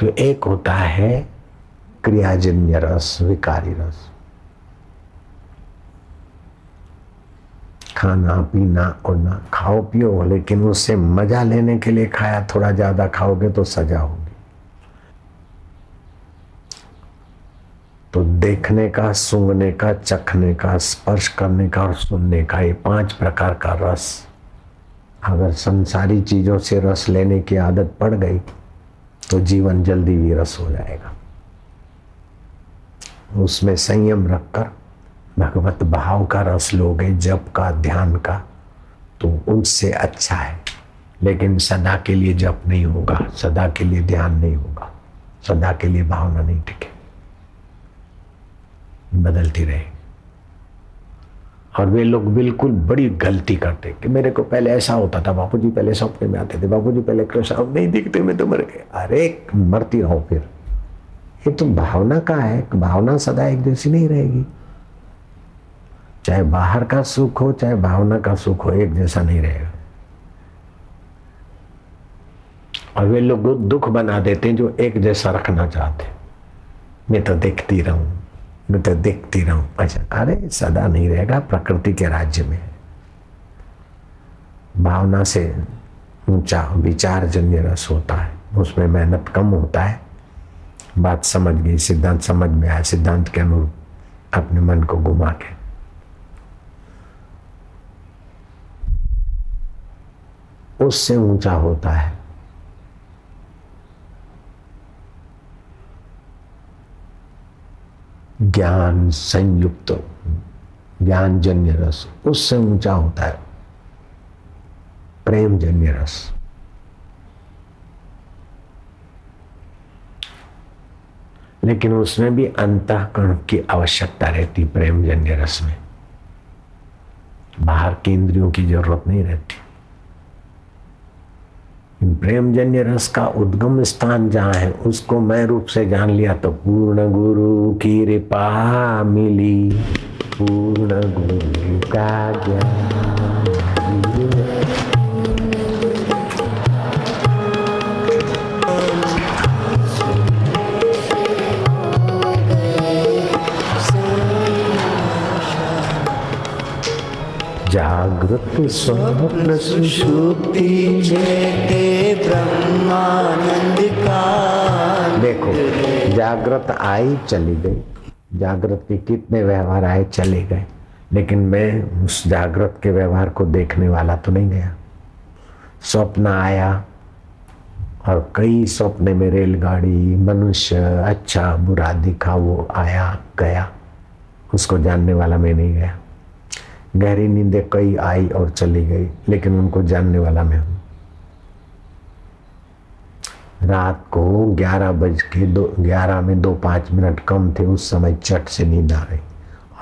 तो एक होता है क्रियाजन्य रस, विकारी रस। खाना, पीना उड़ना खाओ पियो, लेकिन उससे मज़ा लेने के लिए खाया, थोड़ा ज़्यादा खाओगे तो सजा होगी। तो देखने का, सूंघने का, चखने का, स्पर्श करने का और सुनने का, ये पाँच प्रकार का रस। अगर संसारी चीज़ों से रस लेने की आदत पड़ गई तो जीवन जल्दी भी रस हो जाएगा। उसमें संयम रखकर भगवत भाव का रस लोगे, जप का, ध्यान का तो उनसे अच्छा है। लेकिन सदा के लिए जप नहीं होगा, सदा के लिए ध्यान नहीं होगा, सदा के लिए भावना नहीं टिके। बदलती रहे और वे लोग बिल्कुल बड़ी गलती करते कि मेरे को पहले ऐसा होता था बापू जी पहले सपने में आते थे बापू जी पहले कृष्ण, अब नहीं दिखते, मैं तो मर गए अरे, मरती रहो फिर। ये तो भावना का है भावना सदा एक जैसी नहीं रहेगी। चाहे बाहर का सुख हो, चाहे भावना का सुख हो, एक जैसा नहीं रहेगा। और वे लोग दुख बना देते हैं जो एक जैसा रखना चाहते मैं तो देखती रहूँ। मैं तो देखती रहूँ। अच्छा अरे, सदा नहीं रहेगा, प्रकृति के राज्य में भावना से ऊँचा विचार जन्य रस होता है, उसमें मेहनत कम होता है। बात समझ गई, सिद्धांत समझ में आया, सिद्धांत के अनुरूप अपने मन को घुमा के। उससे ऊँचा होता है। ज्ञान संयुक्त ज्ञान जन्य रस, उससे ऊँचा होता है। प्रेम जन्य रस। लेकिन उसमें भी अंतकरण की आवश्यकता रहती प्रेम जन्य रस में। बाहर के इंद्रियों की ज़रूरत नहीं रहती। प्रेम जन्य रस का उद्गम स्थान जहाँ है, उसको मैं रूप से जान लिया तो पूर्ण गुरु की कृपा मिली। पूर्ण गुरु का ज्ञान। जागृत स्वप्न सुषुप्ति चेते ब्रह्मानंद का देखो जागृत आई चली गई। जागृत के कितने व्यवहार आए चले गए। लेकिन मैं उस जागृत के व्यवहार को देखने वाला तो नहीं गया। स्वप्न आया और कई सपने में रेलगाड़ी, मनुष्य अच्छा बुरा दिखा, वो आया, गया। उसको जानने वाला मैं नहीं गया। गहरी नींदें कई आई और चली गई, लेकिन उनको जानने वाला मैं हूँ। रात को ग्यारह बज के दो, ग्यारह में दो पाँच मिनट कम थे, उस समय चट से नींद आ गई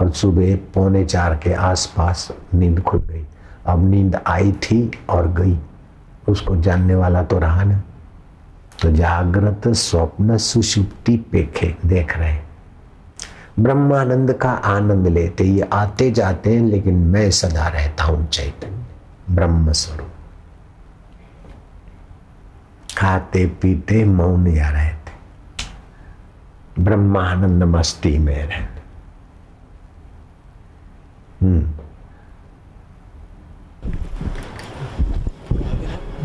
और सुबह पौने चार के आसपास नींद खुल गई। अब नींद आई थी और गई। उसको जानने वाला तो रहा ना। तो जागृत, स्वप्न, सुषुप्ति पेखे देख रहे। ब्रह्मानंद का आनंद लेते ये आते जाते हैं, लेकिन मैं सदा रहता हूँ चैतन्य ब्रह्म स्वरूप खाते पीते मौन या रहते। ब्रह्मानंद मस्ती में रहते। हम्म।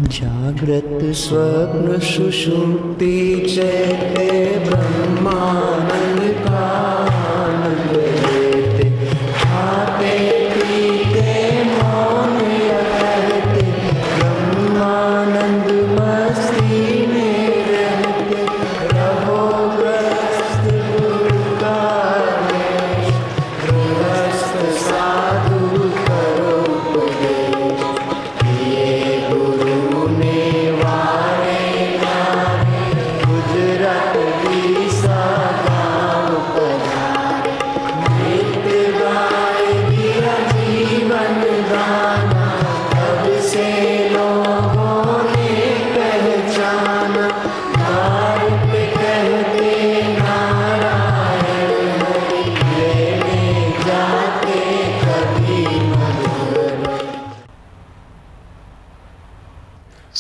जागृत स्वप्न सुषुप्ति चैते ब्रह्मानंद का।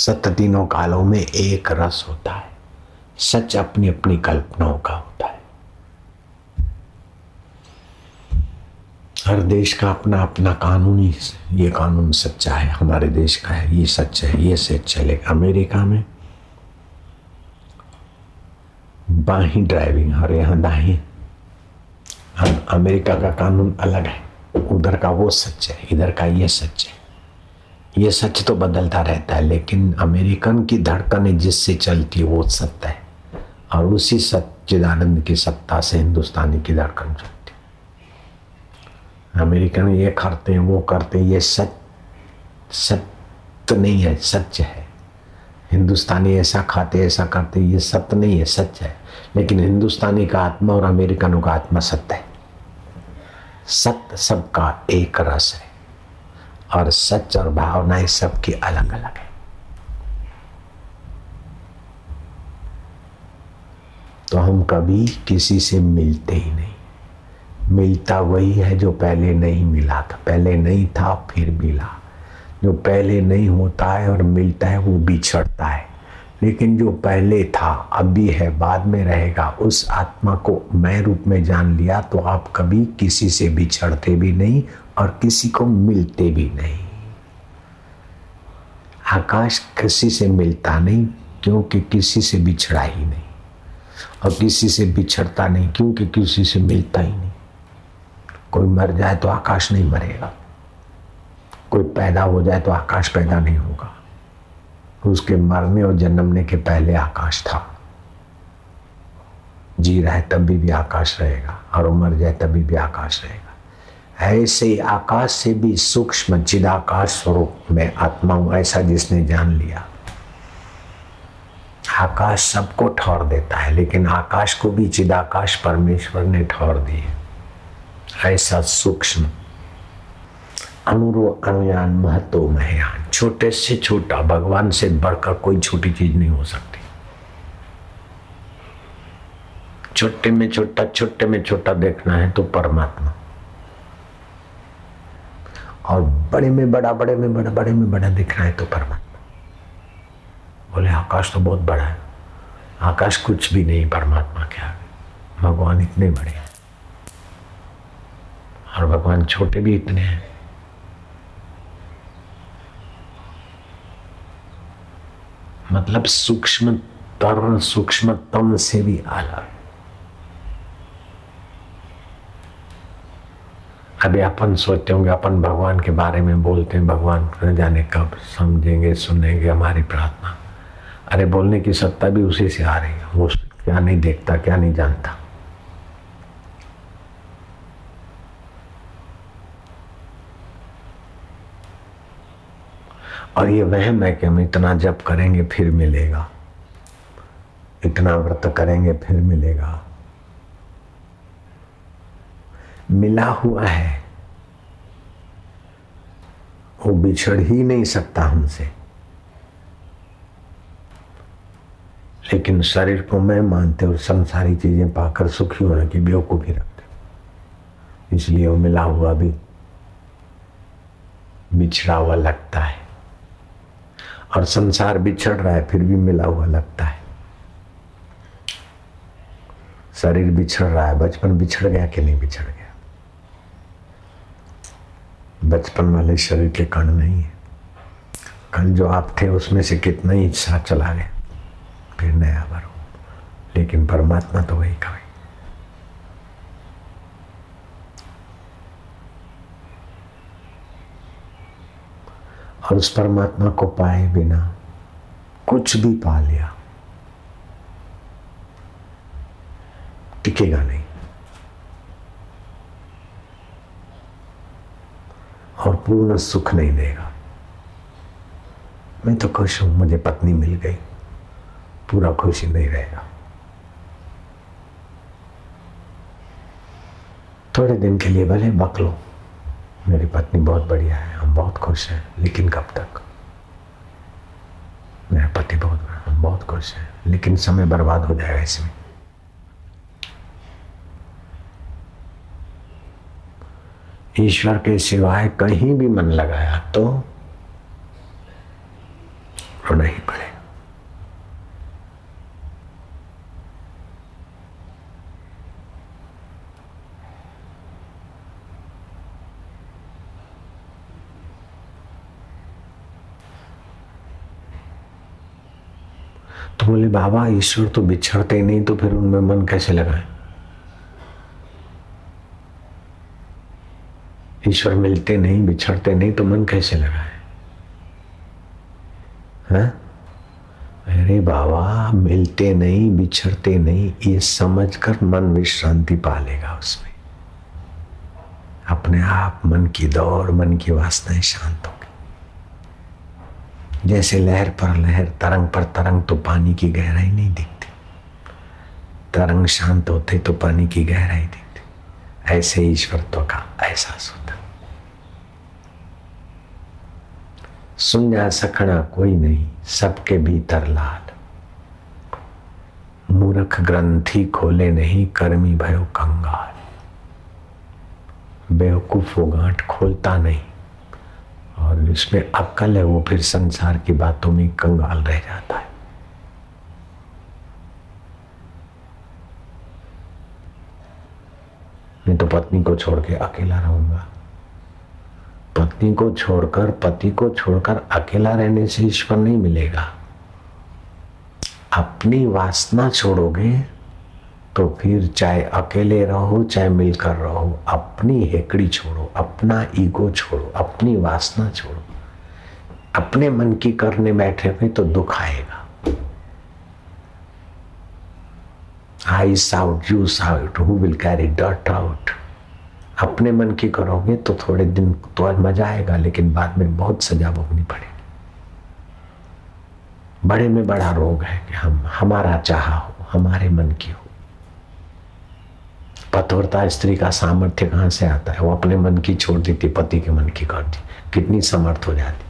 सत तीनों कालों में एक रस होता है। सच अपनी अपनी कल्पनाओं का होता है। हर देश का अपना अपना कानून ही ये कानून सच्चा है, हमारे देश का है, ये सच है, ये सच चलेगा। अमेरिका में बाही ड्राइविंग और यहाँ दाही अमेरिका का कानून अलग है। उधर का वो सच है, इधर का ये सच है। ये सच तो बदलता रहता है, लेकिन अमेरिकन की धड़कनें जिससे चलती वो सत्य है। और उसी सच्चिदानंद की सत्ता से हिंदुस्तानी की धड़कन चलती अमेरिकन ये करते हैं, वो करते हैं, ये सच, सत्य नहीं है, सच है। हिंदुस्तानी ऐसा खाते, ऐसा करते, ये सत्य नहीं है, सच है। लेकिन हिंदुस्तानी का आत्मा और अमेरिकनों का आत्मा सत्य है। सत्य सबका एक रस है। और सच और भावनाएँ सबकी अलग अलग है। तो हम कभी किसी से मिलते ही नहीं। मिलता वही है जो पहले नहीं मिला था। पहले नहीं था, फिर मिला। जो पहले नहीं होता है और मिलता है, वो बिछड़ता है। लेकिन जो पहले था अभी है, बाद में रहेगा। उस आत्मा को मैं रूप में जान लिया तो आप कभी किसी से बिछड़ते भी नहीं और किसी को मिलते भी नहीं। आकाश किसी से मिलता नहीं, क्योंकि किसी से बिछड़ा ही नहीं। और किसी से बिछड़ता नहीं, क्योंकि किसी से मिलता ही नहीं। कोई मर जाए तो आकाश नहीं मरेगा। कोई पैदा हो जाए तो आकाश पैदा नहीं होगा। उसके मरने और जन्मने के पहले आकाश था। जी रहा है तभी भी आकाश रहेगा। और मर जाए तभी भी आकाश रहेगा। ऐसे आकाश से भी सूक्ष्म चिदाकाश स्वरूप में आत्मा हूँ, ऐसा जिसने जान लिया। आकाश सबको ठौर देता है, लेकिन आकाश को भी चिदाकाश परमेश्वर ने ठौर दिए ऐसा सूक्ष्म अनुरो अनुयान महत्व महयान। छोटे से छोटा, भगवान से बढ़कर कोई छोटी चीज़ नहीं हो सकती। छोटे में छोटा, छोटे में छोटा देखना है तो परमात्मा। और बड़े में बड़ा, बड़े में बड़ा, बड़े में बड़ा देखना है तो परमात्मा। बोले, आकाश तो बहुत बड़ा है। आकाश कुछ भी नहीं, परमात्मा के आगे। भगवान इतने बड़े हैं। और भगवान छोटे भी इतने हैं। मतलब सूक्ष्म तर सूक्ष्मतम से भी आला। अभी अपन सोचते होंगे, अपन भगवान के बारे में बोलते हैं, भगवान न जाने कब समझेंगे, सुनेंगे हमारी प्रार्थना। अरे बोलने की सत्ता भी उसी से आ रही है, वो क्या नहीं देखता, क्या नहीं जानता। और ये वहम है कि हम इतना जप करेंगे, फिर मिलेगा। इतना व्रत करेंगे, फिर मिलेगा। मिला हुआ है। वो बिछड़ ही नहीं सकता हमसे। लेकिन शरीर को मैं मानते और संसारी चीज़ें पाकर सुखी होने की बेवकूफ़ी रखते। इसलिए वो मिला हुआ भी बिछड़ा हुआ लगता है। और संसार बिछड़ रहा है, फिर भी मिला हुआ लगता है। शरीर बिछड़ रहा है, बचपन बिछड़ गया कि नहीं बिछड़ गया? बचपन वाले शरीर के कण नहीं है। कण जो आप थे, उसमें से कितना ही इच्छा चला गया। फिर नया भरो लेकिन परमात्मा तो वही का और उस परमात्मा को पाए बिना कुछ भी पा लिया। टिकेगा नहीं। और पूर्ण सुख नहीं देगा। मैं तो खुश हूँ, मुझे पत्नी मिल गई। पूरा खुशी नहीं रहेगा। थोड़े दिन के लिए भले बक लो। मेरी पत्नी बहुत बढ़िया है, हम बहुत खुश हैं, लेकिन कब तक? मेरा पति बहुत हम बहुत खुश हैं, लेकिन समय बर्बाद हो जाएगा इसमें। ईश्वर के सिवाय कहीं भी मन लगाया तो रोना ही पड़ेगा तो बोले बाबा, ईश्वर तो बिछड़ते ही नहीं तो फिर उनमें मन कैसे लगाए? ईश्वर मिलते नहीं, बिछड़ते नहीं तो मन कैसे लगाए? हैं? अरे बाबा, मिलते नहीं, बिछड़ते नहीं, ये समझकर मन विश्रांति पालेगा उसमें। अपने आप मन की दौड़, मन की वासनाएँ शांत होगी जैसे लहर पर लहर, तरंग पर तरंग तो पानी की गहराई नहीं दिखती। तरंग शांत होते तो पानी की गहराई दिखती। ऐसे ईश्वरत्व का एहसास होता। सुन जा कोई नहीं, सबके भीतर लाल। मूर्ख ग्रंथि खोले नहीं, कर्मी भयो कंगाल। बेवकूफ़ वो गांठ खोलता नहीं। और इसमें अक्ल है वो फिर संसार की बातों में कंगाल रह जाता है। मैं तो पत्नी को छोड़ के अकेला रहूँगा। पत्नी को छोड़कर, पति को छोड़कर अकेला रहने से ईश्वर नहीं मिलेगा। अपनी वासना छोड़ोगे तो फिर चाहे अकेले रहो, चाहे मिलकर रहो, अपनी हेकड़ी छोड़ो, अपना ईगो छोड़ो, अपनी वासना छोड़ो। अपने मन की करने बैठे हुए तो दुख आएगा। Ice out juice out who will carry dot out अपने मन की करोगे तो थोड़े दिन तो मज़ा आएगा, लेकिन बाद में बहुत सजा भोगनी पड़ेगी। बड़े में बड़ा रोग है कि हम, हमारा चाह हो, हमारे मन की हो। पतवरता स्त्री का सामर्थ्य कहाँ से आता है? वो अपने मन की छोड़ देती, पति के मन की करती कितनी समर्थ हो जाती।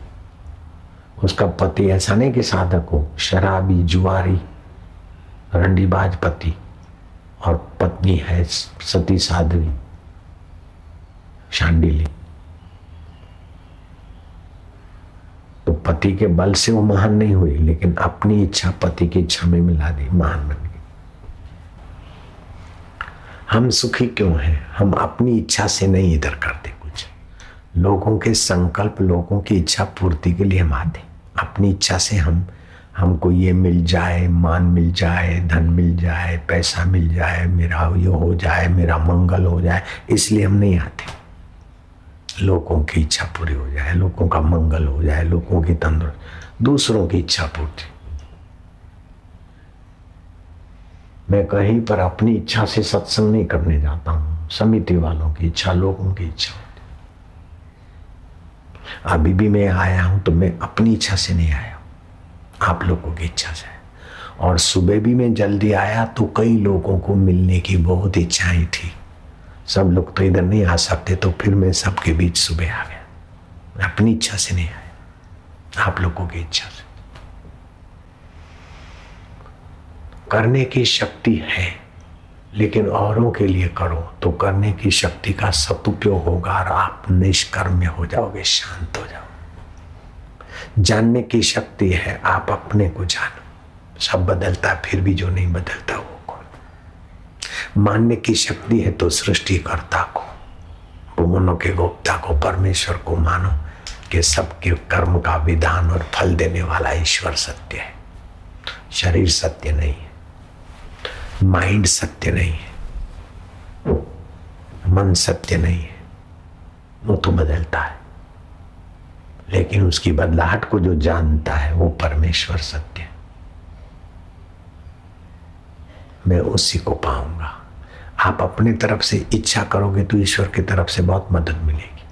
उसका पति ऐसा नहीं कि साधक हो। शराबी, जुआरी, रंडीबाज पति और पत्नी है सती साध्वी शांडिली तो पति के बल से वो महान नहीं हुई, लेकिन अपनी इच्छा पति की इच्छा में मिला दी, महान बन गई। हम सुखी क्यों हैं? हम अपनी इच्छा से नहीं इधर करते कुछ। लोगों के संकल्प, लोगों की इच्छा पूर्ति के लिए हम आते अपनी इच्छा से हम, हमको ये मिल जाए, मान मिल जाए, धन मिल जाए, पैसा मिल जाए, मेरा ये हो जाए, मेरा मंगल हो जाए, इसलिए हम नहीं आते। लोगों की इच्छा पूरी हो जाए, लोगों का मंगल हो जाए, लोगों की तंदुरुस्त, दूसरों की इच्छा पूर्ति। मैं कहीं पर अपनी इच्छा से सत्संग नहीं करने जाता हूँ। समिति वालों की इच्छा, लोगों की इच्छा होती अभी भी मैं आया हूँ तो मैं अपनी इच्छा से नहीं आया आप लोगों की इच्छा से। और सुबह भी मैं जल्दी आया तो कई लोगों को मिलने की बहुत इच्छाएँ थी। सब लोग तो इधर नहीं आ सकते तो फिर मैं सबके बीच सुबह आ गया। अपनी इच्छा से नहीं आया। आप लोगों की इच्छा से। करने की शक्ति है, लेकिन औरों के लिए करो तो करने की शक्ति का सदुपयोग होगा और आप निष्कर्म हो जाओगे, शांत हो जाओ जानने की शक्ति है, आप अपने को जानो। सब बदलता, फिर भी जो नहीं बदलता, वो कौन? मानने की शक्ति है तो सृष्टिकर्ता को भुवनों के गोप्ता को, परमेश्वर को मानो कि सबके कर्म का विधान और फल देने वाला ईश्वर सत्य है। शरीर सत्य नहीं है। माइंड सत्य नहीं है, मन सत्य नहीं है, वो तो बदलता है। लेकिन उसकी बदलाहट को जो जानता है, वो परमेश्वर सत्य है। मैं उसी को पाऊँगा। आप अपने तरफ़ से इच्छा करोगे तो ईश्वर की तरफ़ से बहुत मदद मिलेगी।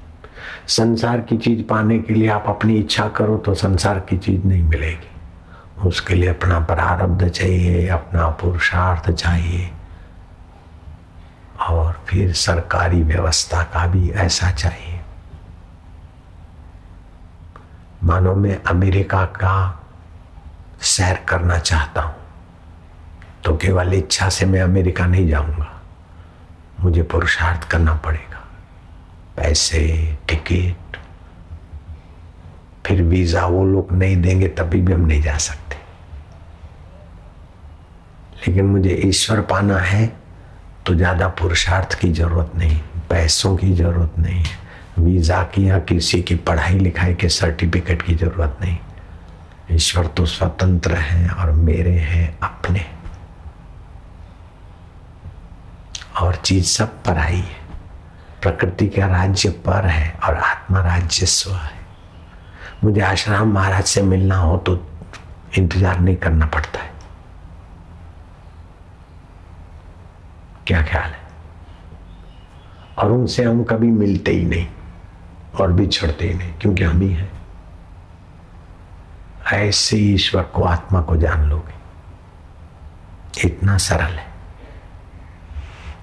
संसार की चीज़ पाने के लिए आप अपनी इच्छा करो तो संसार की चीज़ नहीं मिलेगी। उसके लिए अपना प्रारब्ध चाहिए, अपना पुरुषार्थ चाहिए। और फिर सरकारी व्यवस्था का भी ऐसा चाहिए। मानो मैं अमेरिका का सैर करना चाहता हूँ तो केवल इच्छा से मैं अमेरिका नहीं जाऊँगा। मुझे पुरुषार्थ करना पड़ेगा। पैसे, टिकट, फिर वीज़ा वो लोग नहीं देंगे, तभी भी हम नहीं जा सकते। लेकिन मुझे ईश्वर पाना है तो ज़्यादा पुरुषार्थ की ज़रूरत नहीं, पैसों की ज़रूरत नहीं, वीज़ा की या किसी की पढ़ाई लिखाई के सर्टिफिकेट की ज़रूरत नहीं। ईश्वर तो स्वतंत्र है और मेरे हैं अपने। और चीज़ सब पर आई है। प्रकृति का राज्य पर है और आत्मा राज्य स्व है। मुझे आश्रम महाराज से मिलना हो तो इंतज़ार नहीं करना पड़ता है। क्या ख्याल है? और उनसे हम कभी मिलते ही नहीं और बिछड़ते ही नहीं, क्योंकि हम ही हैं। ऐसे ईश्वर को आत्मा को जान लोगे। इतना सरल है।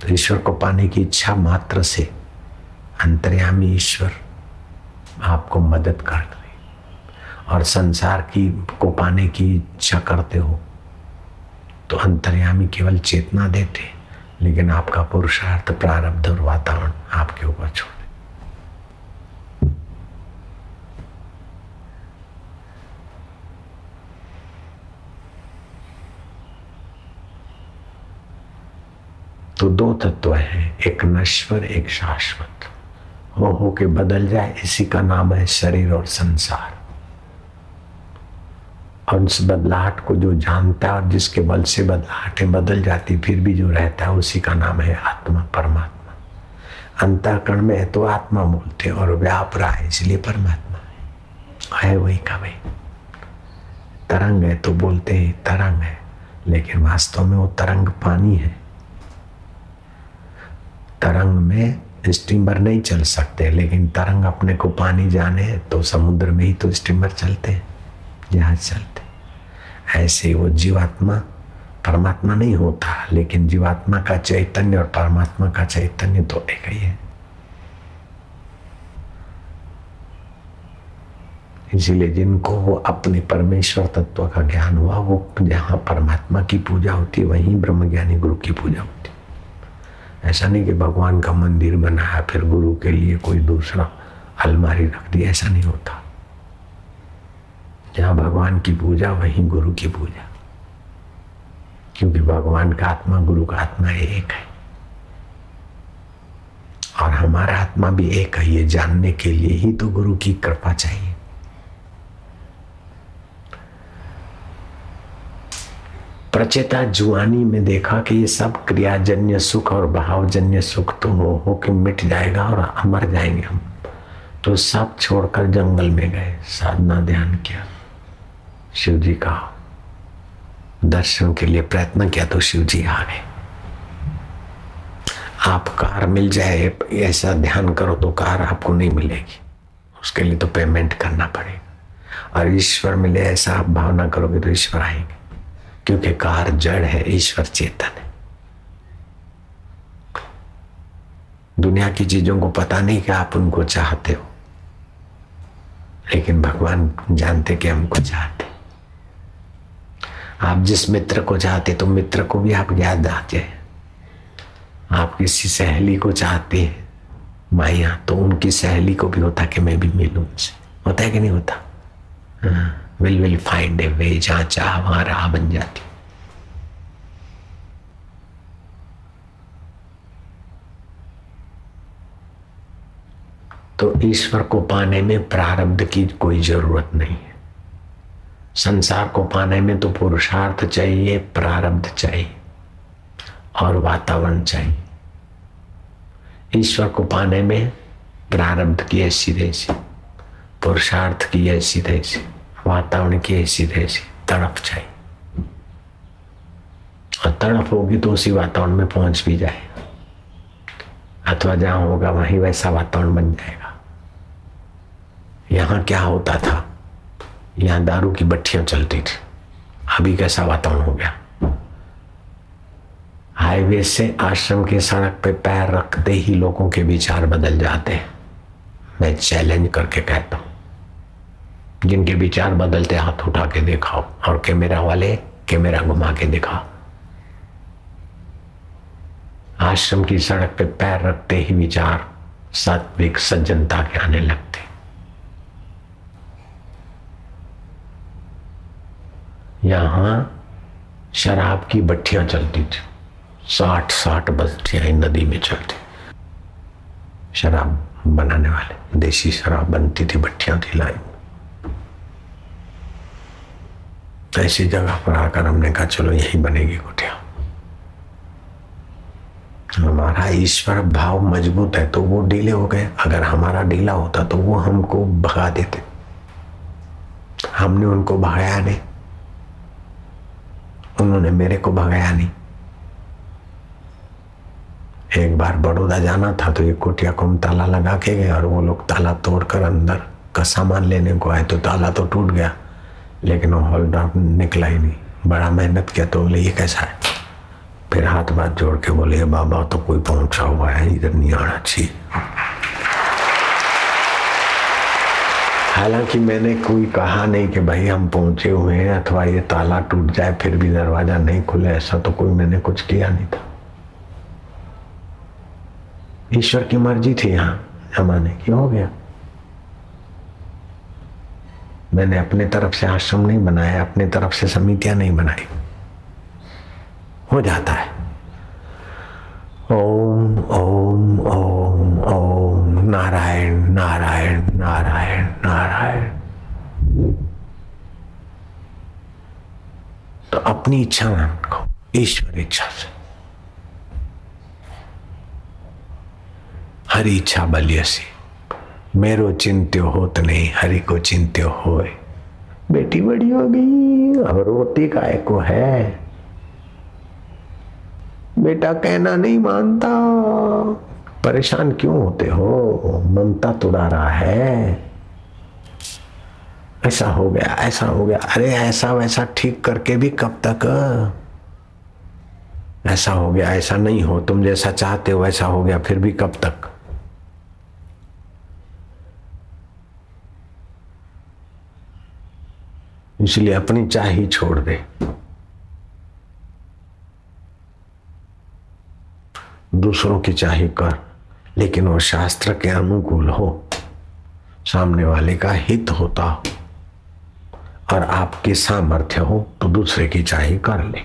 तो ईश्वर को पाने की इच्छा मात्र से अंतर्यामी ईश्वर आपको मदद कर दे और संसार की को पाने की इच्छा करते हो तो अंतर्यामी केवल चेतना देते लेकिन आपका पुरुषार्थ प्रारब्ध और वातावरण आपके ऊपर छोड़। तो दो तत्व हैं, एक नश्वर, एक शाश्वत। हो हो के बदल जाए, इसी का नाम है शरीर और संसार। और उस बदलाहट को जो जानता है और जिसके बल से बदलाहटें बदल जाती, फिर भी जो रहता है उसी का नाम है आत्मा, परमात्मा। अंतःकरण में है तो आत्मा बोलते और व्याप रहा है, इसलिए परमात्मा है। है वही का वही। तरंग है तो बोलते हैं तरंग है, लेकिन वास्तव में वो तरंग पानी है। तरंग में स्टीमर नहीं चल सकते, लेकिन तरंग अपने को पानी जाने तो समुद्र में ही तो स्टीमर चलते हैं, जहाज़ चलते ऐसे वो जीवात्मा परमात्मा नहीं होता, लेकिन जीवात्मा का चैतन्य और परमात्मा का चैतन्य तो एक ही है। इसीलिए जिनको वो अपने परमेश्वर तत्व का ज्ञान हुआ, वो जहाँ परमात्मा की पूजा होती है वहीं ब्रह्मज्ञानी गुरु की पूजा होती। है ऐसा नहीं कि भगवान का मंदिर बनाया, फिर गुरु के लिए कोई दूसरा अलमारी रख दी, ऐसा नहीं होता। जहाँ भगवान की पूजा, वहीं गुरु की पूजा। क्योंकि भगवान का आत्मा, गुरु का आत्मा एक है। और हमारा आत्मा भी एक है, ये जानने के लिए ही तो गुरु की कृपा चाहिए। प्रचेता जुआनी में देखा कि ये सब क्रियाजन्य सुख और भावजन्य सुख तो हो हो के मिट जाएगा और अमर जाएँगे हम। तो सब छोड़कर जंगल में गए, साधना ध्यान किया। शिव जी का दर्शन के लिए प्रयत्न किया तो शिव जी आ गए। आप कार मिल जाए, ऐसा ध्यान करो तो कार आपको नहीं मिलेगी। उसके लिए तो पेमेंट करना पड़ेगा। और ईश्वर मिले ऐसा आप भावना करोगे तो ईश्वर आएँगे। क्योंकि कार जड़ है, ईश्वर चेतन है। दुनिया की चीज़ों को पता नहीं कि आप उनको चाहते हो। लेकिन भगवान जानते कि हमको चाहते आप जिस मित्र को चाहते तो मित्र को भी आप याद आते हैं। आप किसी सहेली को चाहते हैं माया तो उनकी सहेली को भी होता कि मैं भी मिलूं उनसे। होता है कि नहीं होता? Will will find a way जहाँ चाह वहाँ राह बन जाती। तो ईश्वर को पाने में प्रारब्ध की कोई ज़रूरत नहीं है। संसार को पाने में तो पुरुषार्थ चाहिए, प्रारब्ध चाहिए और वातावरण चाहिए। ईश्वर को पाने में प्रारब्ध की ऐसी तैसी पुरुषार्थ की ऐसी तैसी वातावरण की ऐसी तैसी तड़प चाहिए। और तड़प होगी तो उसी वातावरण में पहुँच भी जाए। अथवा जहाँ होगा वहीं वैसा वातावरण बन जाएगा। यहाँ क्या होता था? यहाँ दारू की बट्टियाँ चलती थी। अभी कैसा वातावरण हो गया? हाईवे से आश्रम की सड़क पे पैर रखते ही लोगों के विचार बदल जाते हैं। मैं चैलेंज करके कहता हूँ, जिनके विचार बदलते हाथ उठा के दिखाओ और कैमरा वाले कैमरा घुमा के दिखाओ। आश्रम की सड़क पे पैर रखते ही विचार सात्विक सज्जनता के आने लगते। यहाँ शराब की भट्टियाँ चलती थी। साठ साठ बस्तियाँ नदी में चलती। शराब बनाने वाले, देसी शराब बनती थी भट्टियाँ थी लाइन ऐसी जगह पर आकर हमने कहा, चलो, यही बनेगी कुटिया हमारा ईश्वर भाव मज़बूत है तो वो ढीले हो गए। अगर हमारा ढीला होता तो वो हमको भगा देते। हमने उनको भगाया नहीं। उन्होंने मेरे को भगाया नहीं। एक बार बड़ौदा जाना था तो एक कुटिया को हम ताला लगा के गए और वो लोग ताला तोड़कर अंदर का सामान लेने को आए तो ताला तो टूट गया, लेकिन वो होल्डर निकला ही नहीं। बड़ा मेहनत किया तो बोले, ये कैसा है? फिर हाथ बात जोड़ के बोले बाबा तो कोई पहुँचा हुआ है, इधर नहीं आना चाहिए। हालाँकि मैंने कोई कहा नहीं कि भाई हम पहुँचे हुए हैं अथवा ये ताला टूट जाए, फिर भी दरवाज़ा नहीं खुले, ऐसा तो कोई मैंने कुछ किया नहीं था। ईश्वर की मर्ज़ी थी यहाँ, जमाने की, हो गया। मैंने अपने तरफ़ से आश्रम नहीं बनाया, अपने तरफ़ से समितियाँ नहीं बनाई। हो जाता है। ओम ओम ओम ओम। नारायण नारायण नारायण नारायण। तो अपनी इच्छा ना रखो, ईश्वर इच्छा से। हरी इच्छा बलियसी मेरो चिंत्यो होत नहीं, हरि को चिंत्यो होए। बेटी बड़ी हो गई अब रोटी काय को है। बेटा कहना नहीं मानता। परेशान क्यों होते हो? ममता तुड़ा रहा है। ऐसा हो गया, ऐसा हो गया। अरे ऐसा वैसा ठीक करके भी कब तक? ऐसा हो गया, ऐसा नहीं हो। तुम जैसा चाहते हो वैसा हो गया, फिर भी कब तक? इसलिए अपनी चाह ही छोड़ दे। दूसरों की चाहे कर, लेकिन वो शास्त्र के अनुकूल हो, सामने वाले का हित होता। हो और आपके सामर्थ्य हो तो दूसरे की चाहे कर ले।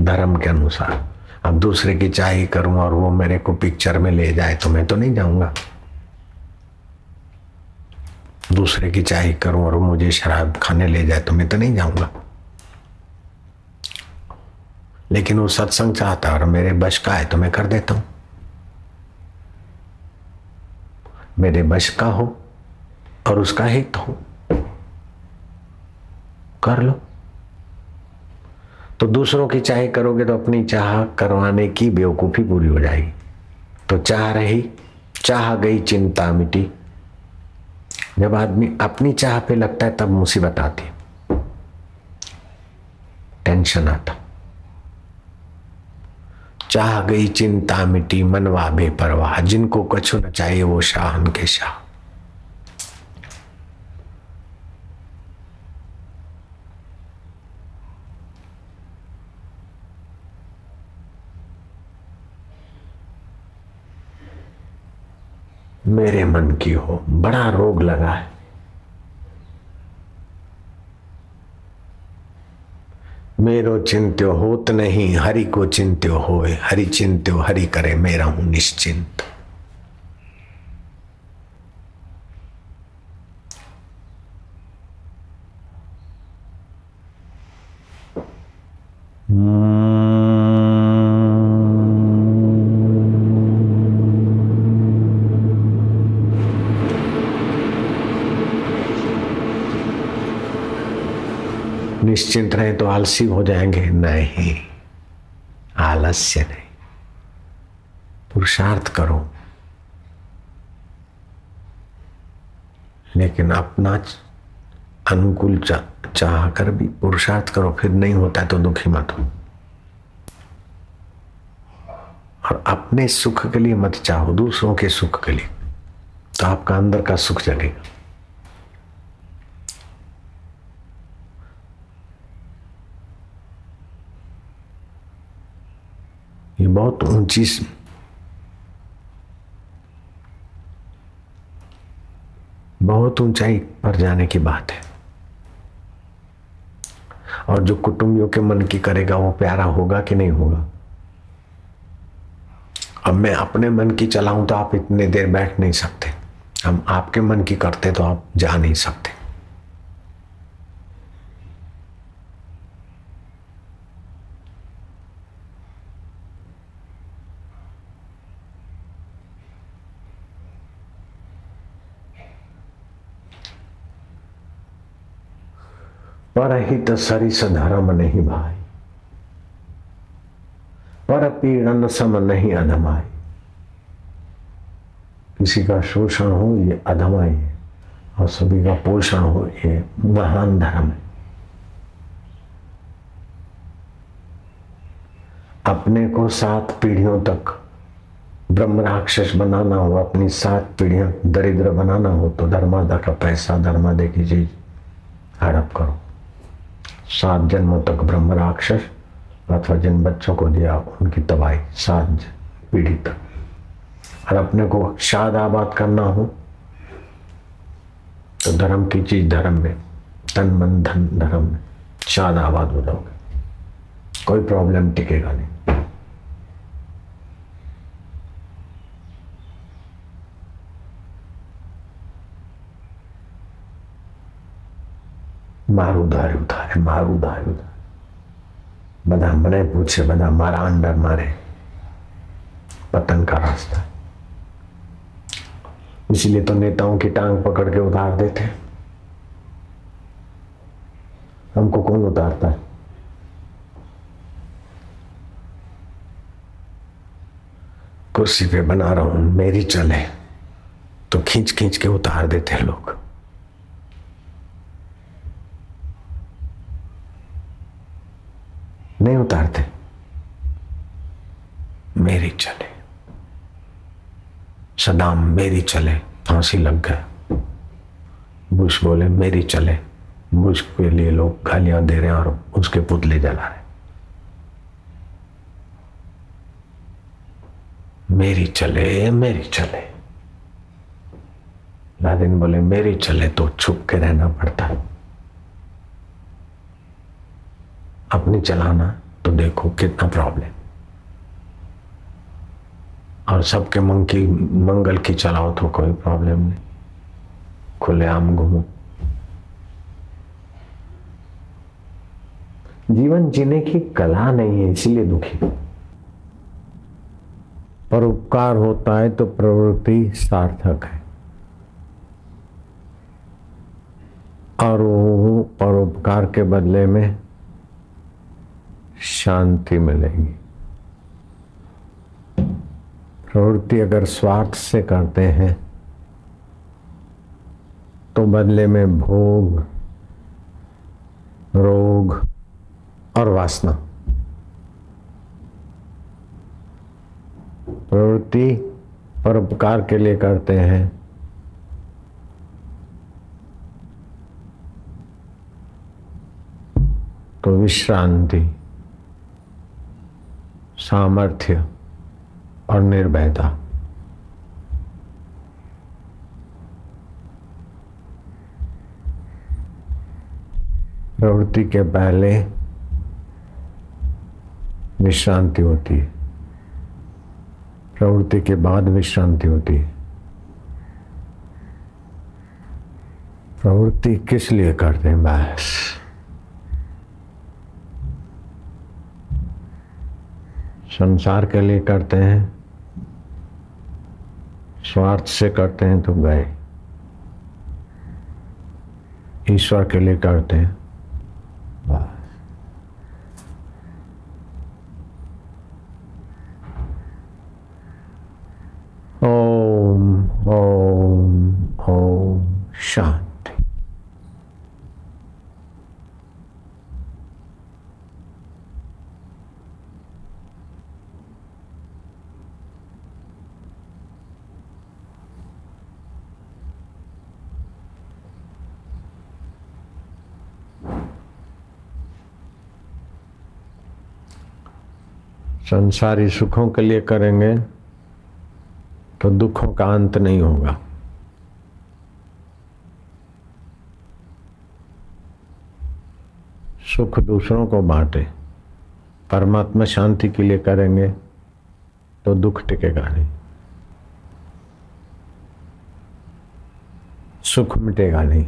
धर्म के अनुसार, अब दूसरे की चाहे करूँ और वो मेरे को पिक्चर में ले जाए तो मैं तो नहीं जाऊँगा। दूसरे की चाहे करूँ और वो मुझे शराब खाने ले जाए तो मैं तो नहीं जाऊँगा। लेकिन वो सत्संग चाहता और मेरे बश का है तो मैं कर देता हूँ। मेरे बश का हो और उसका हित हो। कर लो। तो दूसरों की चाह करोगे तो अपनी चाह करवाने की बेवकूफ़ी पूरी हो जाएगी। तो चाह रही, चाह गई चिंता मिटी। जब आदमी अपनी चाह पे लगता है तब मुसीबत आती टेंशन आता। चाह गई चिंता मिटी मनवा बेपरवाह। जिनको कछु न चाहिए वो शाह के शाह। मेरे मन की हो, बड़ा रोग लगा है। मेरो चिंत्यो होत नहीं, हरि को चिंत्यो होए हरि चिंत्यो हरि करे मेरा हूँ निश्चिंत। निश्चिंत रहे तो आलसी हो जाएँगे। नहीं, आलस्य नहीं। पुरुषार्थ करो। लेकिन अपना अनुकूल चाह कर भी पुरुषार्थ करो, फिर नहीं होता तो दुखी मत हो। और अपने सुख के लिए मत चाहो, दूसरों के सुख के लिए। तो आपका अंदर का सुख जगेगा। ये बहुत ऊँची बहुत ऊंचाई पर जाने की बात है। और जो कुटुंबियों के मन की करेगा, वो प्यारा होगा कि नहीं होगा? अब मैं अपने मन की चलाऊं तो आप इतने देर बैठ नहीं सकते। हम आपके मन की करते तो आप जा नहीं सकते। परहित सरिस धर्म नहीं भाई। पर पीड़न सम नहीं अधमाई। किसी का शोषण हो ये अधमाई है, और सभी का पोषण हो ये महान धर्म है। अपने को सात पीढ़ियों तक ब्रह्म राक्षस बनाना हो, अपनी सात पीढ़ियाँ दरिद्र बनाना हो तो धर्मादा का पैसा धर्मादे की चीज़ हड़प करो। सात जन्मों तक ब्रह्म राक्षस अथवा जिन बच्चों को दिया उनकी तबाही, सात पीढ़ी तक और अपने को शाद आबाद करना हो तो धर्म की चीज़ धर्म में, तन मन धन धर्म में शाद आबाद हो जाओगे। कोई प्रॉब्लम टिकेगा नहीं મારું ધાર્યું થાય મારું ધાર્યું થાય બધા મને પૂછે બધા મારા અંડર મારે पतन का रास्ता इसलिए तो नेताओं की टांग पकड़ के उतार देते हमको कौन उतारता है कुर्सी पे बना रहा हूं मेरी चले तो खींच खींच के उतार देते हैं लोग नहीं उतारते। मेरी चले। सदाम मेरी चले। फांसी लग गए। बुश बोले, मेरी चले। बुश के लिए लोग गालियाँ दे रहे हैं और उसके पुतले जला रहे मेरी चले मेरी चले। लादिन बोले, मेरी चले तो छुप के रहना पड़ता है। अपनी चलाना तो देखो कितना प्रॉब्लम और सबके मंग की, मंगल की चलाओ तो कोई प्रॉब्लम नहीं। खुले आम घूमो। जीवन जीने की कला नहीं है, इसीलिए दुखी। पर उपकार होता है तो प्रवृत्ति सार्थक है। और वो परोपकार के बदले में शांति मिलेगी। प्रवृत्ति अगर स्वार्थ से करते हैं तो बदले में भोग, रोग और वासना। प्रवृत्ति परोपकार के लिए करते हैं तो विश्रांति। सामर्थ्य और निर्भयता। प्रवृत्ति के पहले विश्रांति होती है। प्रवृत्ति के बाद विश्रांति होती है। प्रवृत्ति किस लिए करते हैं? बस। संसार के लिए करते हैं, स्वार्थ से करते हैं तो गए। ईश्वर के लिए करते हैं। ओम ओम ओम, शांति। संसारी सुखों के लिए करेंगे तो दुखों का अंत नहीं होगा। सुख दूसरों को बांटे, परमात्मा शांति के लिए करेंगे तो दुख टिकेगा नहीं। सुख मिटेगा नहीं,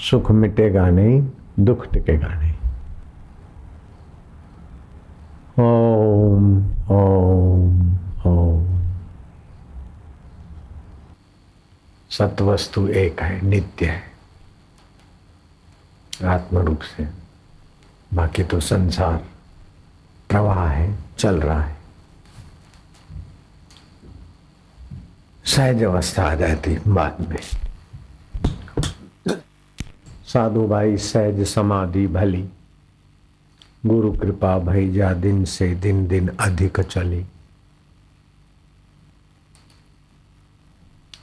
सुख मिटेगा नहीं, दुख टिकेगा नहीं। सत्वस्तु एक है, नित्य है। आत्म रूप से। बाकी तो संसार, प्रवाह है, चल रहा है। सहज अवस्था आ जाती बाद में। साधु भाई, सहज समाधि भली। गुरु कृपा भई, जा दिन से दिन दिन अधिक चली।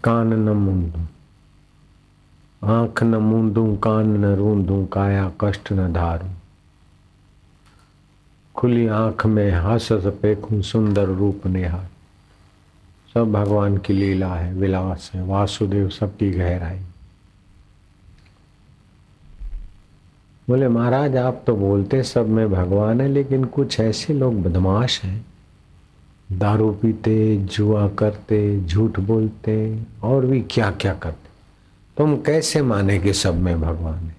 कान न मूंदू। आँख न मूंदू, कान न रूंदू, काया कष्ट न धारू। खुली आँख में हस पेखू सुंदर रूप निहार। सब भगवान की लीला है, विलास है, वासुदेव सबकी गहराई। बोले, महाराज, आप तो बोलते सब में भगवान है, लेकिन कुछ ऐसे लोग बदमाश हैं। दारू पीते, जुआ करते, झूठ बोलते और भी क्या क्या करते। तुम कैसे माने कि सब में भगवान है?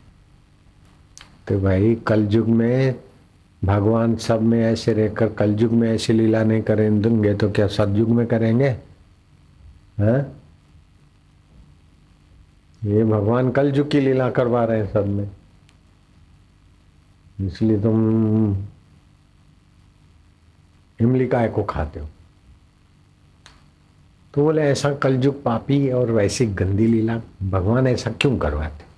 तो भाई, कलयुग में भगवान सब में ऐसे रहकर, कलयुग में ऐसी लीला नहीं करेंगे तो क्या सतयुग में करेंगे? हैं? ये भगवान कलयुग की लीला करवा रहे हैं सब में। इसलिए तुम इमली काय को खाते हो। तो बोले, ऐसा कलयुग पापी और वैसी गंदी लीला, भगवान ऐसा क्यों करवाते?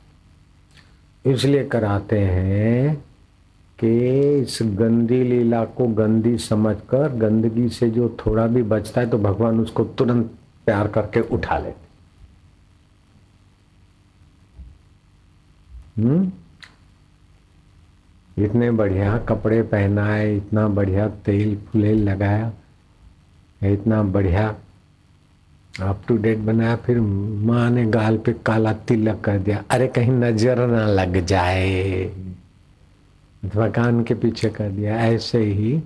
इसलिए कराते हैं कि इस गंदी लीला को गंदी समझकर, गंदगी से जो थोड़ा भी बचता है तो भगवान उसको तुरंत प्यार करके उठा लेते। हम्म? इतने बढ़िया कपड़े पहनाए, इतना बढ़िया तेल फुलेल लगाया, इतना बढ़िया अप टू डेट बनाया, फिर माँ ने गाल पे काला तिलक कर दिया, अरे कहीं नज़र ना लग जाए। अथवा कान के पीछे कर दिया, ऐसे ही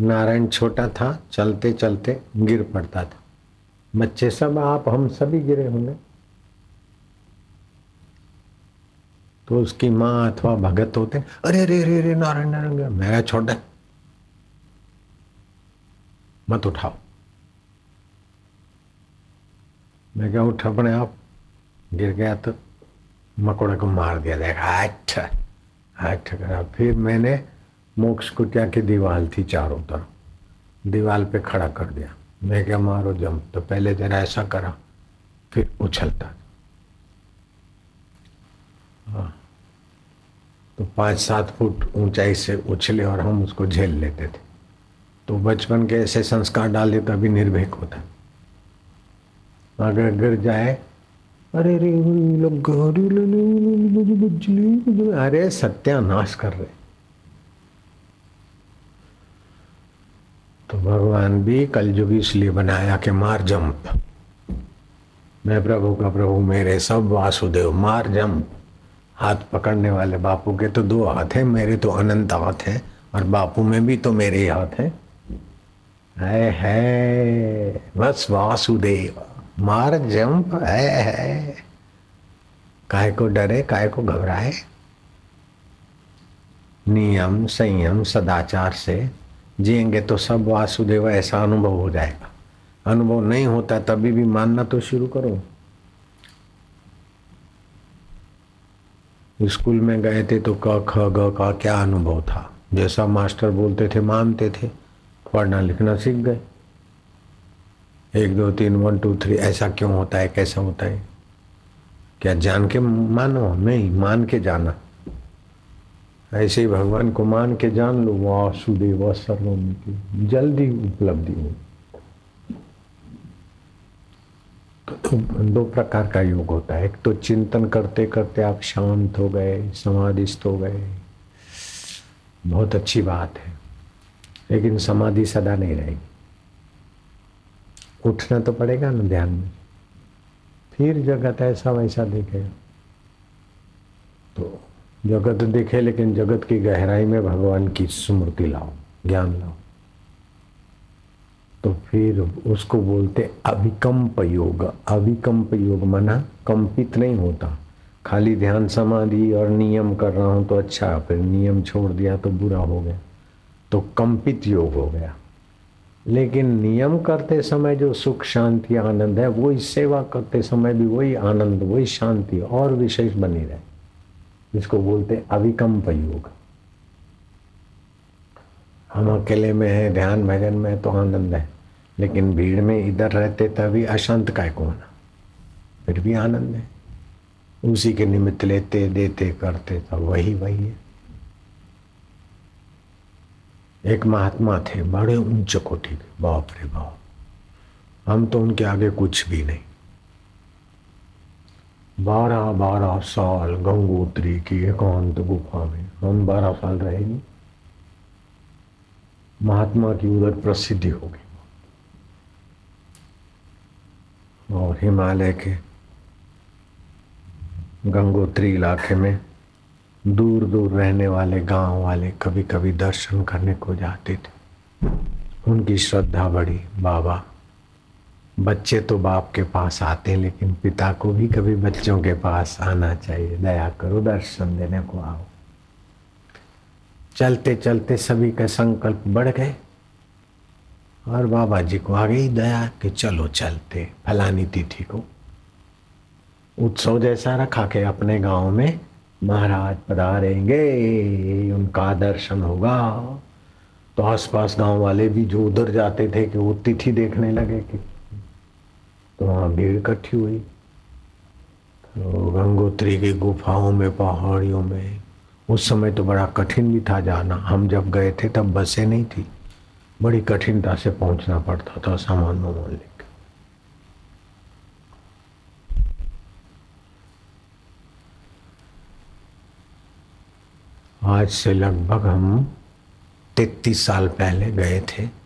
नारायण छोटा था, चलते चलते गिर पड़ता था। बच्चे सब, आप, हम सभी गिरे होंगे। तो उसकी माँ अथवा भगत होते, अरे अरे अरे अरे, नारायण नारायण मेरा छोटा मत उठाओ। मैं क्या उठ अपने आप। गिर गया तो मकोड़े को मार दिया, देखा अच्छा अच्छा फिर मैंने मोक्ष की दीवाल थी चारों तरफ़। दीवार पे खड़ा कर दिया। मैं क्या मारो जम? तो पहले जरा ऐसा करा, फिर उछलता। हाँ। तो पाँच सात फुट ऊंचाई से उछले और हम उसको झेल लेते थे। तो बचपन के ऐसे संस्कार डाले अभी निर्भीक होता। अगर गिर जाए, अरे रे लोग, अरे सत्यानाश कर रहे। तो भगवान भी कलयुग इसलिए बनाया कि मार जंप। मैं प्रभु का प्रभु, मेरे सब वासुदेव, मार जंप। हाथ पकड़ने वाले बापू के तो दो हाथ हैं, मेरे तो अनंत हाथ हैं, और बापू में भी तो मेरे ही हाथ हैं। है है, बस वासुदेव, मार जंप, है है। काय को डरे, काय को घबराए? नियम संयम सदाचार से जिएँगे तो सब वासुदेव ऐसा अनुभव हो जाएगा। अनुभव नहीं होता तभी भी मानना तो शुरू करो। स्कूल में गए थे तो क, ख, ग का क्या अनुभव था? जैसा मास्टर बोलते थे, मानते थे। पढ़ना लिखना सीख गए। एक, दो, तीन, वन, टू, थ्री, ऐसा क्यों होता है, कैसा होता है? क्या जान के मानो? नहीं, मान के जाना। ऐसे ही भगवान को मान के जान लो वासुदेव सर्वम की जल्दी उपलब्धि हो। तो दो प्रकार का योग होता है। एक तो चिंतन करते करते आप शांत हो गए, समाधिस्थ हो गए। बहुत अच्छी बात है। लेकिन समाधि सदा नहीं रहेगी। उठना तो पड़ेगा ना ध्यान में। फिर जगत ऐसा वैसा दिखेगा। तो जगत दिखे, लेकिन जगत की गहराई में भगवान की स्मृति लाओ, ज्ञान लाओ। तो फिर उसको बोलते अभिकंप योग। अभिकंप योग मना, कंपित नहीं होता। खाली ध्यान समाधि और नियम कर रहा हूँ तो अच्छा फिर नियम छोड़ दिया तो बुरा हो गया। तो कंपित योग हो गया। लेकिन नियम करते समय जो सुख, शांति, आनंद है, वही सेवा करते समय भी वही आनंद, वही शांति और विशेष बनी रहे। जिसको बोलते हैं अविकम्प योग हम अकेले में है, ध्यान भजन में तो आनंद है। लेकिन भीड़ में इधर रहते तभी अशांत का कौन फिर भी आनंद है। उसी के निमित्त लेते, देते, करते तो वही वही है। एक महात्मा थे, बड़े ऊंच कोटि के, बाप रे बाप। हम तो उनके आगे कुछ भी नहीं। बारह बारह साल गंगोत्री की एकांत गुफा में। हम बारह साल रहेंगे। महात्मा की उधर प्रसिद्धि होगी। और हिमालय के गंगोत्री इलाके में दूर दूर रहने वाले गाँव वाले कभी कभी दर्शन करने को जाते थे। उनकी श्रद्धा बढ़ी, बाबा बच्चे तो बाप के पास आते हैं, लेकिन पिता को भी कभी बच्चों के पास आना चाहिए। दया करो, दर्शन देने को आओ। चलते चलते सभी का संकल्प बढ़ गए और बाबा जी को आ गई दया कि चलो चलते, फलानी तिथि को। उत्सव जैसा रखा के अपने गाँव में महाराज पधारेंगे, उनका दर्शन होगा। तो आसपास गाँव वाले भी जो उधर जाते थे कि वो तिथि देखने लगे कि तो वहाँ भीड़ इकट्ठी हुई। तो गंगोत्री की गुफाओं में, पहाड़ियों में, उस समय तो बड़ा कठिन भी था जाना। हम जब गए थे, तब बसें नहीं थी। बड़ी कठिनता से पहुँचना पड़ता था सामान वामान लेकर आज से लगभग हम तैतीस साल पहले गए थे।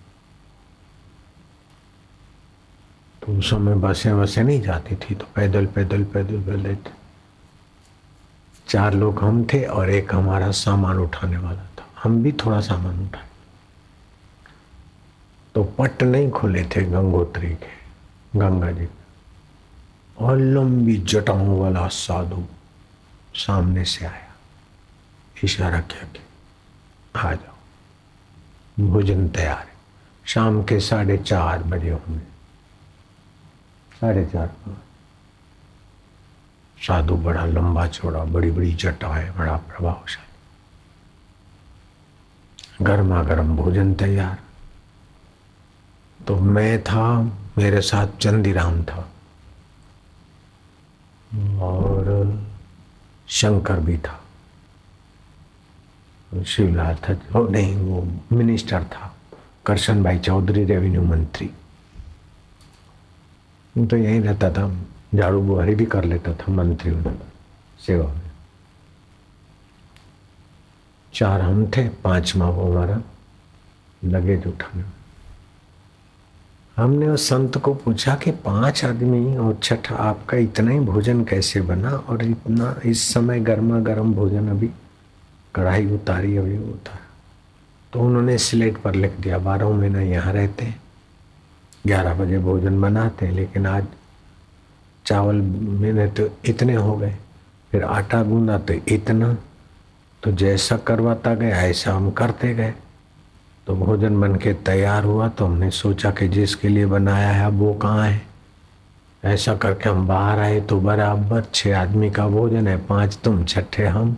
तो उस समय बसें वसें नहीं जाती थी तो पैदल पैदल पैदल पैदल। चार लोग हम थे और एक हमारा सामान उठाने वाला था। हम भी थोड़ा सामान उठाए। तो पट नहीं खुले थे गंगोत्री के, गंगा जी। और लंबी जटाओं वाला साधु सामने से आया, इशारा किया कि आ जाओ, भोजन तैयार शाम के साढ़े चार बजे होंगे। साढ़े चार। साधु बड़ा लंबा चौड़ा बड़ी बड़ी जटा है बड़ा प्रभावशाली। गर्मा गर्म भोजन तैयार। तो मैं था, मेरे साथ चंदीराम था। और शंकर भी था। शिवलाल था, नहीं, वो मिनिस्टर था। करशन भाई चौधरी, रेवेन्यू मंत्री। तो यहीं रहता था, झाड़ू बुहारी भी कर लेता था मंत्री सेवा में। चार हम थे पांचवा वो हमारा, लगेज उठाने। हमने उस संत को पूछा कि पाँच आदमी और छठ आपका इतना ही भोजन कैसे बना और इतना, इस समय गर्मा गर्म भोजन अभी कढ़ाई उतारी अभी उतार तो उन्होंने स्लेट पर लिख दिया, बारह महीना यहाँ रहते हैं। ग्यारह बजे भोजन बनाते हैं, लेकिन आज चावल मैंने तो इतने हो गए, फिर आटा गूंदा तो इतना तो जैसा करवाता गया ऐसा हम करते गए। तो भोजन बन के तैयार हुआ तो हमने सोचा कि जिसके लिए बनाया है वो कहाँ है? ऐसा करके हम बाहर आए तो बराबर छः आदमी का भोजन है, पाँच तुम, छठे हम।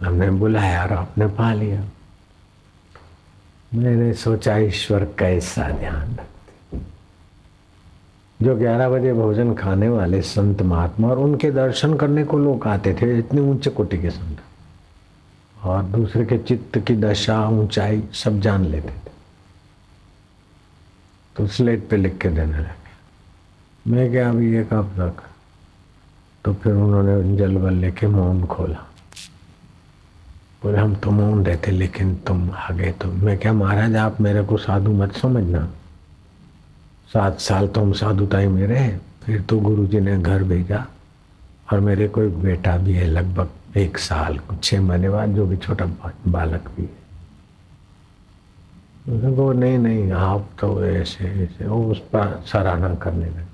हमने बुलाया और आपने पा लिया। मैंने सोचा, ईश्वर, कैसा ध्यान रखते जो ग्यारह बजे भोजन खाने वाले संत महात्मा और उनके दर्शन करने को लोग आते थे, इतने ऊँचे कोटि के संत। और दूसरे के चित्त की दशा, ऊंचाई सब जान लेते थे। तो स्लेट पे लिख के देने लगे। मैं क्या अभी ये कब तक तो फिर उन्होंने जल बल लेके मौन खोला। बोले, हम तो मौन रहते, लेकिन तुम आ गए तो मैं क्या, महाराज, आप मेरे को साधु मत समझना। सात साल तो हम साधुताई में रहे, फिर तो गुरु जी ने घर भेजा। और मेरे को एक बेटा भी है, लगभग एक साल कुछ छः महीने बाद जो भी छोटा बालक भी है। वो नहीं नहीं, आप तो ऐसे ऐसे, वो उस पर सराहना करने लगे।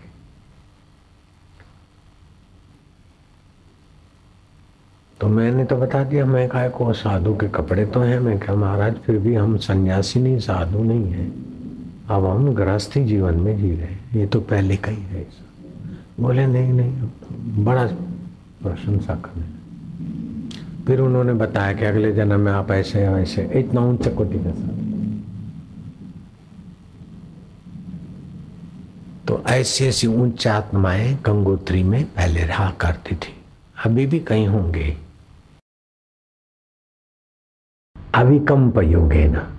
तो मैंने तो बता दिया, मैं कहा को साधु के कपड़े तो हैं? मैं क्या महाराज, फिर भी हम सन्यासी नहीं, साधु नहीं है। अब हम गृहस्थी जीवन में जी रहे ये तो पहले का ही है बोले, नहीं नहीं बड़ा प्रशंसा करने फिर उन्होंने बताया कि अगले जन्म में आप ऐसे वैसे इतना ऊँचे कोटि का साथ। तो ऐसी ऐसी उच्च आत्माएँ गंगोत्री में पहले रहा करती थी। अभी भी कहीं होंगे। अभी कम योगे ना।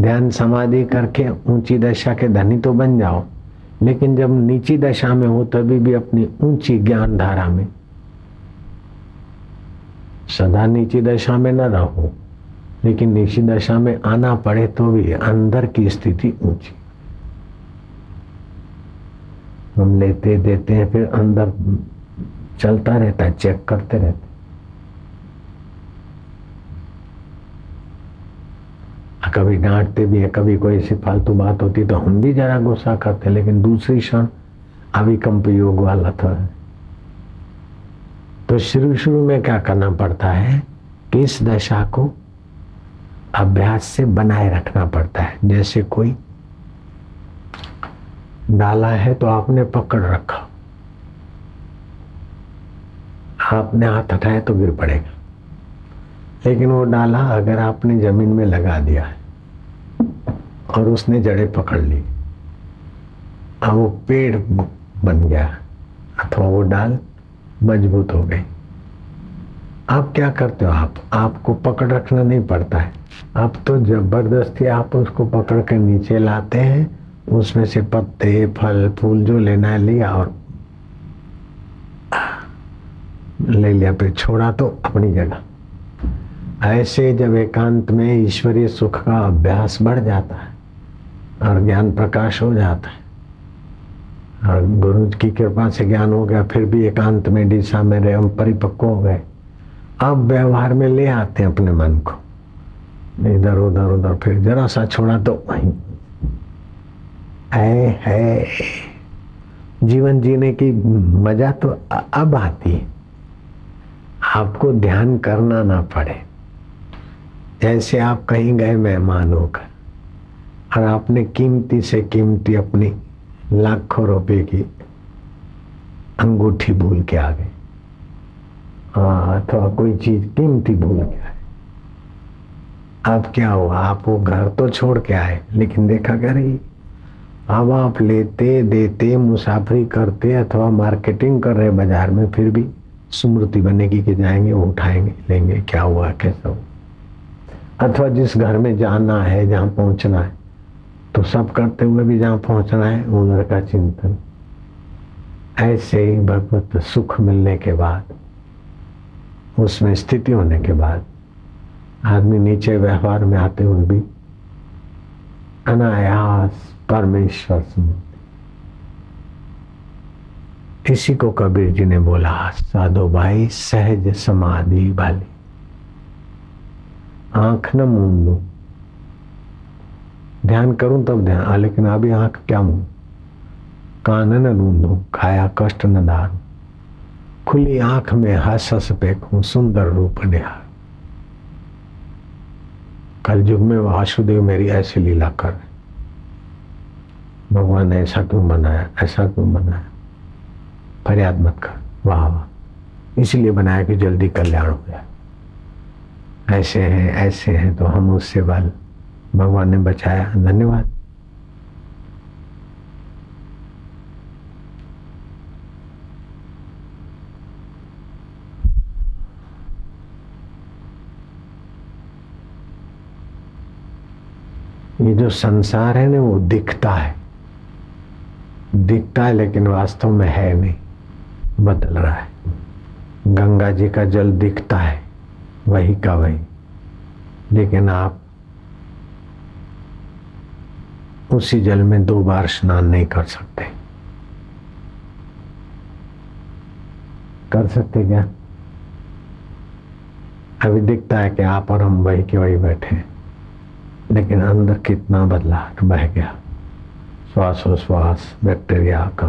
ध्यान समाधि करके ऊँची दशा के धनी तो बन जाओ। लेकिन जब नीची दशा में हो, तभी भी अपनी ऊँची ज्ञान धारा में। सदा नीची दशा में न रहो, लेकिन नीची दशा में आना पड़े तो भी अंदर की स्थिति ऊँची। हम लेते देते हैं, फिर अंदर चलता रहता है, चेक करते रहते कभी डांटते भी है, कभी कोई ऐसी फालतू बात होती तो हम भी जरा गुस्सा करते लेकिन दूसरी क्षण अविकम्प योग वाला था। तो शुरू शुरू में क्या करना पड़ता है? कि इस दशा को अभ्यास से बनाए रखना पड़ता है? जैसे कोई डाला है तो आपने पकड़ रखा। आपने हाथ हटाया तो गिर पड़ेगा। लेकिन वो डाला, अगर आपने ज़मीन में लगा दिया है और उसने जड़ें पकड़ ली, अब वो पेड़ बन गया अथवा वो डाल मज़बूत हो गई। आप क्या करते हो? आप, आपको पकड़ रखना नहीं पड़ता है। आप तो ज़बरदस्ती आप उसको पकड़ के नीचे लाते हैं, उसमें से पत्ते, फल, फूल जो लेना है लिया और ले लिया, फिर छोड़ा तो अपनी जगह। ऐसे जब एकांत में ईश्वरीय सुख का अभ्यास बढ़ जाता है और ज्ञान प्रकाश हो जाता है, और गुरु की कृपा से ज्ञान हो गया, फिर भी एकांत में दिशा में रहे, हम परिपक्व हो गए। अब व्यवहार में ले आते हैं अपने मन को। इधर, उधर उधर, फिर जरा सा छोड़ा तो वहीं। है है। जीवन जीने की मज़ा तो अब आती है। आपको ध्यान करना ना पड़े। जैसे आप कहीं गए मेहमान होकर, और आपने कीमती से कीमती अपनी लाखों रुपए की अंगूठी भूल के आ गए। अथवा कोई चीज़ कीमती भूल के आए। अब क्या हुआ? आप वो घर तो छोड़ के आए, लेकिन देखा क्या रही? अब आप लेते, देते, मुसाफरी करते, अथवा मार्केटिंग कर रहे बाज़ार में, फिर भी स्मृति बनेगी कि जाएँगे, वो उठाएँगे, लेंगे, क्या हुआ, कैसा हुआ? अथवा जिस घर में जाना है, जहाँ पहुँचना है तो सब करते हुए भी जहाँ पहुँचना है उधर का चिंतन। ऐसे ही भगवत सुख मिलने के बाद, उसमें स्थिति होने के बाद, आदमी नीचे व्यवहार में आते हुए भी अनायास परमेश्वर स्मृति इसी को कबीर जी ने बोला, साधो भाई, सहज समाधि वाली। आँख न मूंद ध्यान करूँ तब ध्यान लेकिन अभी आँख क्या मुँह कान न ढूंढू खाया कष्ट न दारू खुली आँख में हस हस सुंदर रूप निहार। कल युग में वासुदेव मेरी ऐसी लीला कर भगवान ने ऐसा क्यों बनाया ऐसा क्यों बनाया फरियाद मत कर, वाह वाह। इसलिए बनाया कि जल्दी कल्याण हो जाए। ऐसे हैं ऐसे हैं तो हम उससे बल, भगवान ने बचाया। धन्यवाद। ये जो संसार है ना, वो दिखता है। दिखता है, लेकिन वास्तव में है नहीं। बदल रहा है। गंगा जी का जल दिखता है। वही का वही। लेकिन आप उसी जल में दो बार स्नान नहीं कर सकते। कर सकते क्या? अभी दिखता है कि आप और हम वही के वही बैठे लेकिन अंदर कितना बदलाव बह गया। श्वासोश्वास बैक्टीरिया का।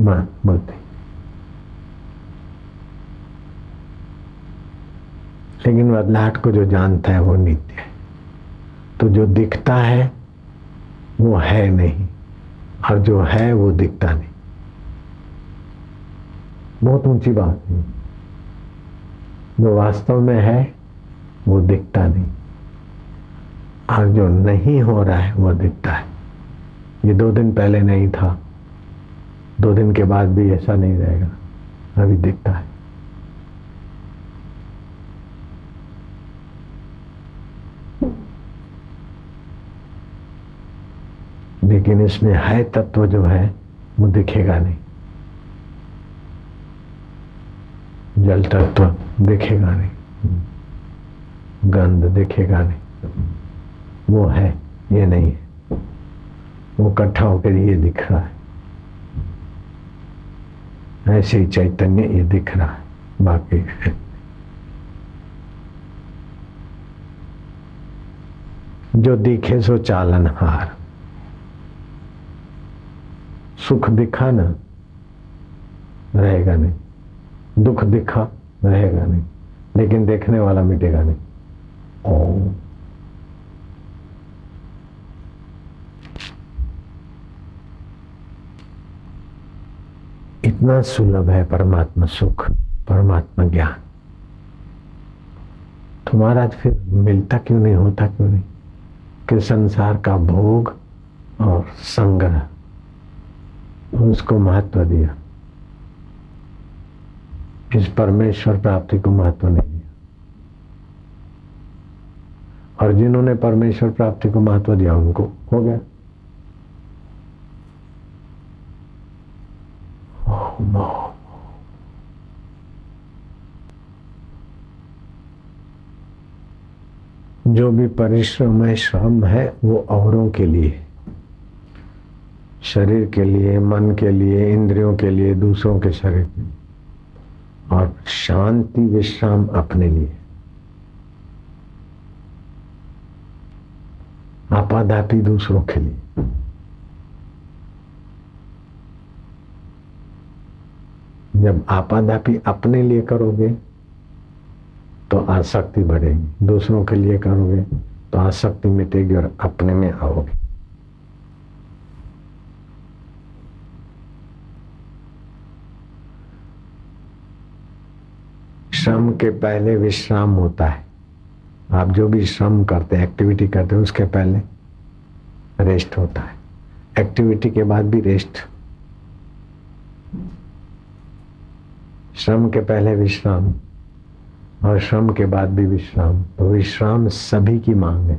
मन बुद्धि लेकिन बदलाहट को जो जानता है वो नित्य है। तो जो दिखता है, वो है नहीं। और जो है, वो दिखता नहीं। बहुत ऊँची बात है। जो वास्तव में है, वो दिखता नहीं। और जो नहीं हो रहा है, वो दिखता है। ये दो दिन पहले नहीं था। दो दिन के बाद भी ऐसा नहीं रहेगा। अभी दिखता है। लेकिन इसमें है तत्व जो है, वो दिखेगा नहीं। जल तत्व दिखेगा नहीं। गंध दिखेगा नहीं। वो है, ये नहीं है। वो इकट्ठा होकर ये दिख रहा है। ऐसे ही चैतन्य ये दिख रहा है, बाकी जो दिखे सो चालन हार सुख दिखा ना, रहेगा नहीं। दुख दिखा, रहेगा नहीं। लेकिन देखने वाला मिटेगा नहीं। ओम। इतना सुलभ है परमात्मा सुख, परमात्मा ज्ञान। तो महाराज फिर मिलता क्यों नहीं, होता क्यों नहीं? कि संसार का भोग और संग्रह। उसको महत्व दिया। इस परमेश्वर प्राप्ति को महत्व नहीं दिया। और जिन्होंने परमेश्वर प्राप्ति को महत्व दिया, उनको हो गया। जो भी परिश्रम है श्रम है, वो औरों के लिए शरीर के लिए, मन के लिए, इंद्रियों के लिए, दूसरों के शरीर के और शांति, विश्राम अपने लिए। आपाधापी दूसरों के लिए। जब आपाधापी अपने लिए करोगे तो आसक्ति बढ़ेगी। दूसरों के लिए करोगे तो आसक्ति मिटेगी और अपने में आओगे। श्रम के पहले विश्राम होता है। आप जो भी श्रम करते हैं एक्टिविटी करते हैं, उसके पहले रेस्ट होता है। एक्टिविटी के बाद भी रेस्ट श्रम के पहले विश्राम और श्रम के बाद भी विश्राम। तो विश्राम सभी की मांग है।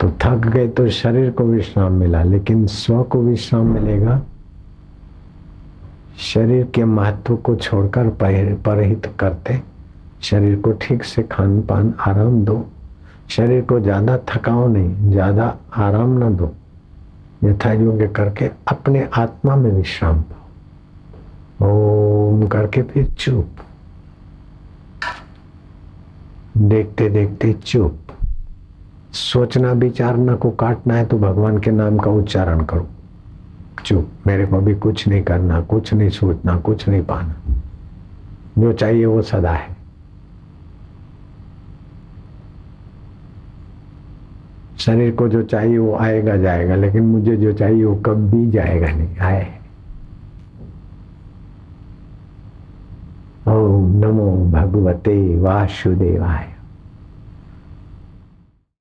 तो थक गए तो शरीर को विश्राम मिला, लेकिन स्व को विश्राम मिलेगा। शरीर के महत्व को छोड़कर परहित करते। शरीर को ठीक से खान पान आराम दो। शरीर को ज़्यादा थकाओ नहीं, ज़्यादा आराम न दो। यथा योग्य करके अपने आत्मा में विश्राम पाओ। ओम करके फिर चुप। देखते देखते चुप। सोचना विचारना को काटना है तो भगवान के नाम का उच्चारण करो। चुप मेरे को भी कुछ नहीं करना, कुछ नहीं सोचना, कुछ नहीं पाना। जो चाहिए वो सदा है। शरीर को जो चाहिए वो आएगा, जाएगा, लेकिन मुझे जो चाहिए वो कभी जाएगा नहीं, आए। ओम नमो भगवते वासुदेवाय।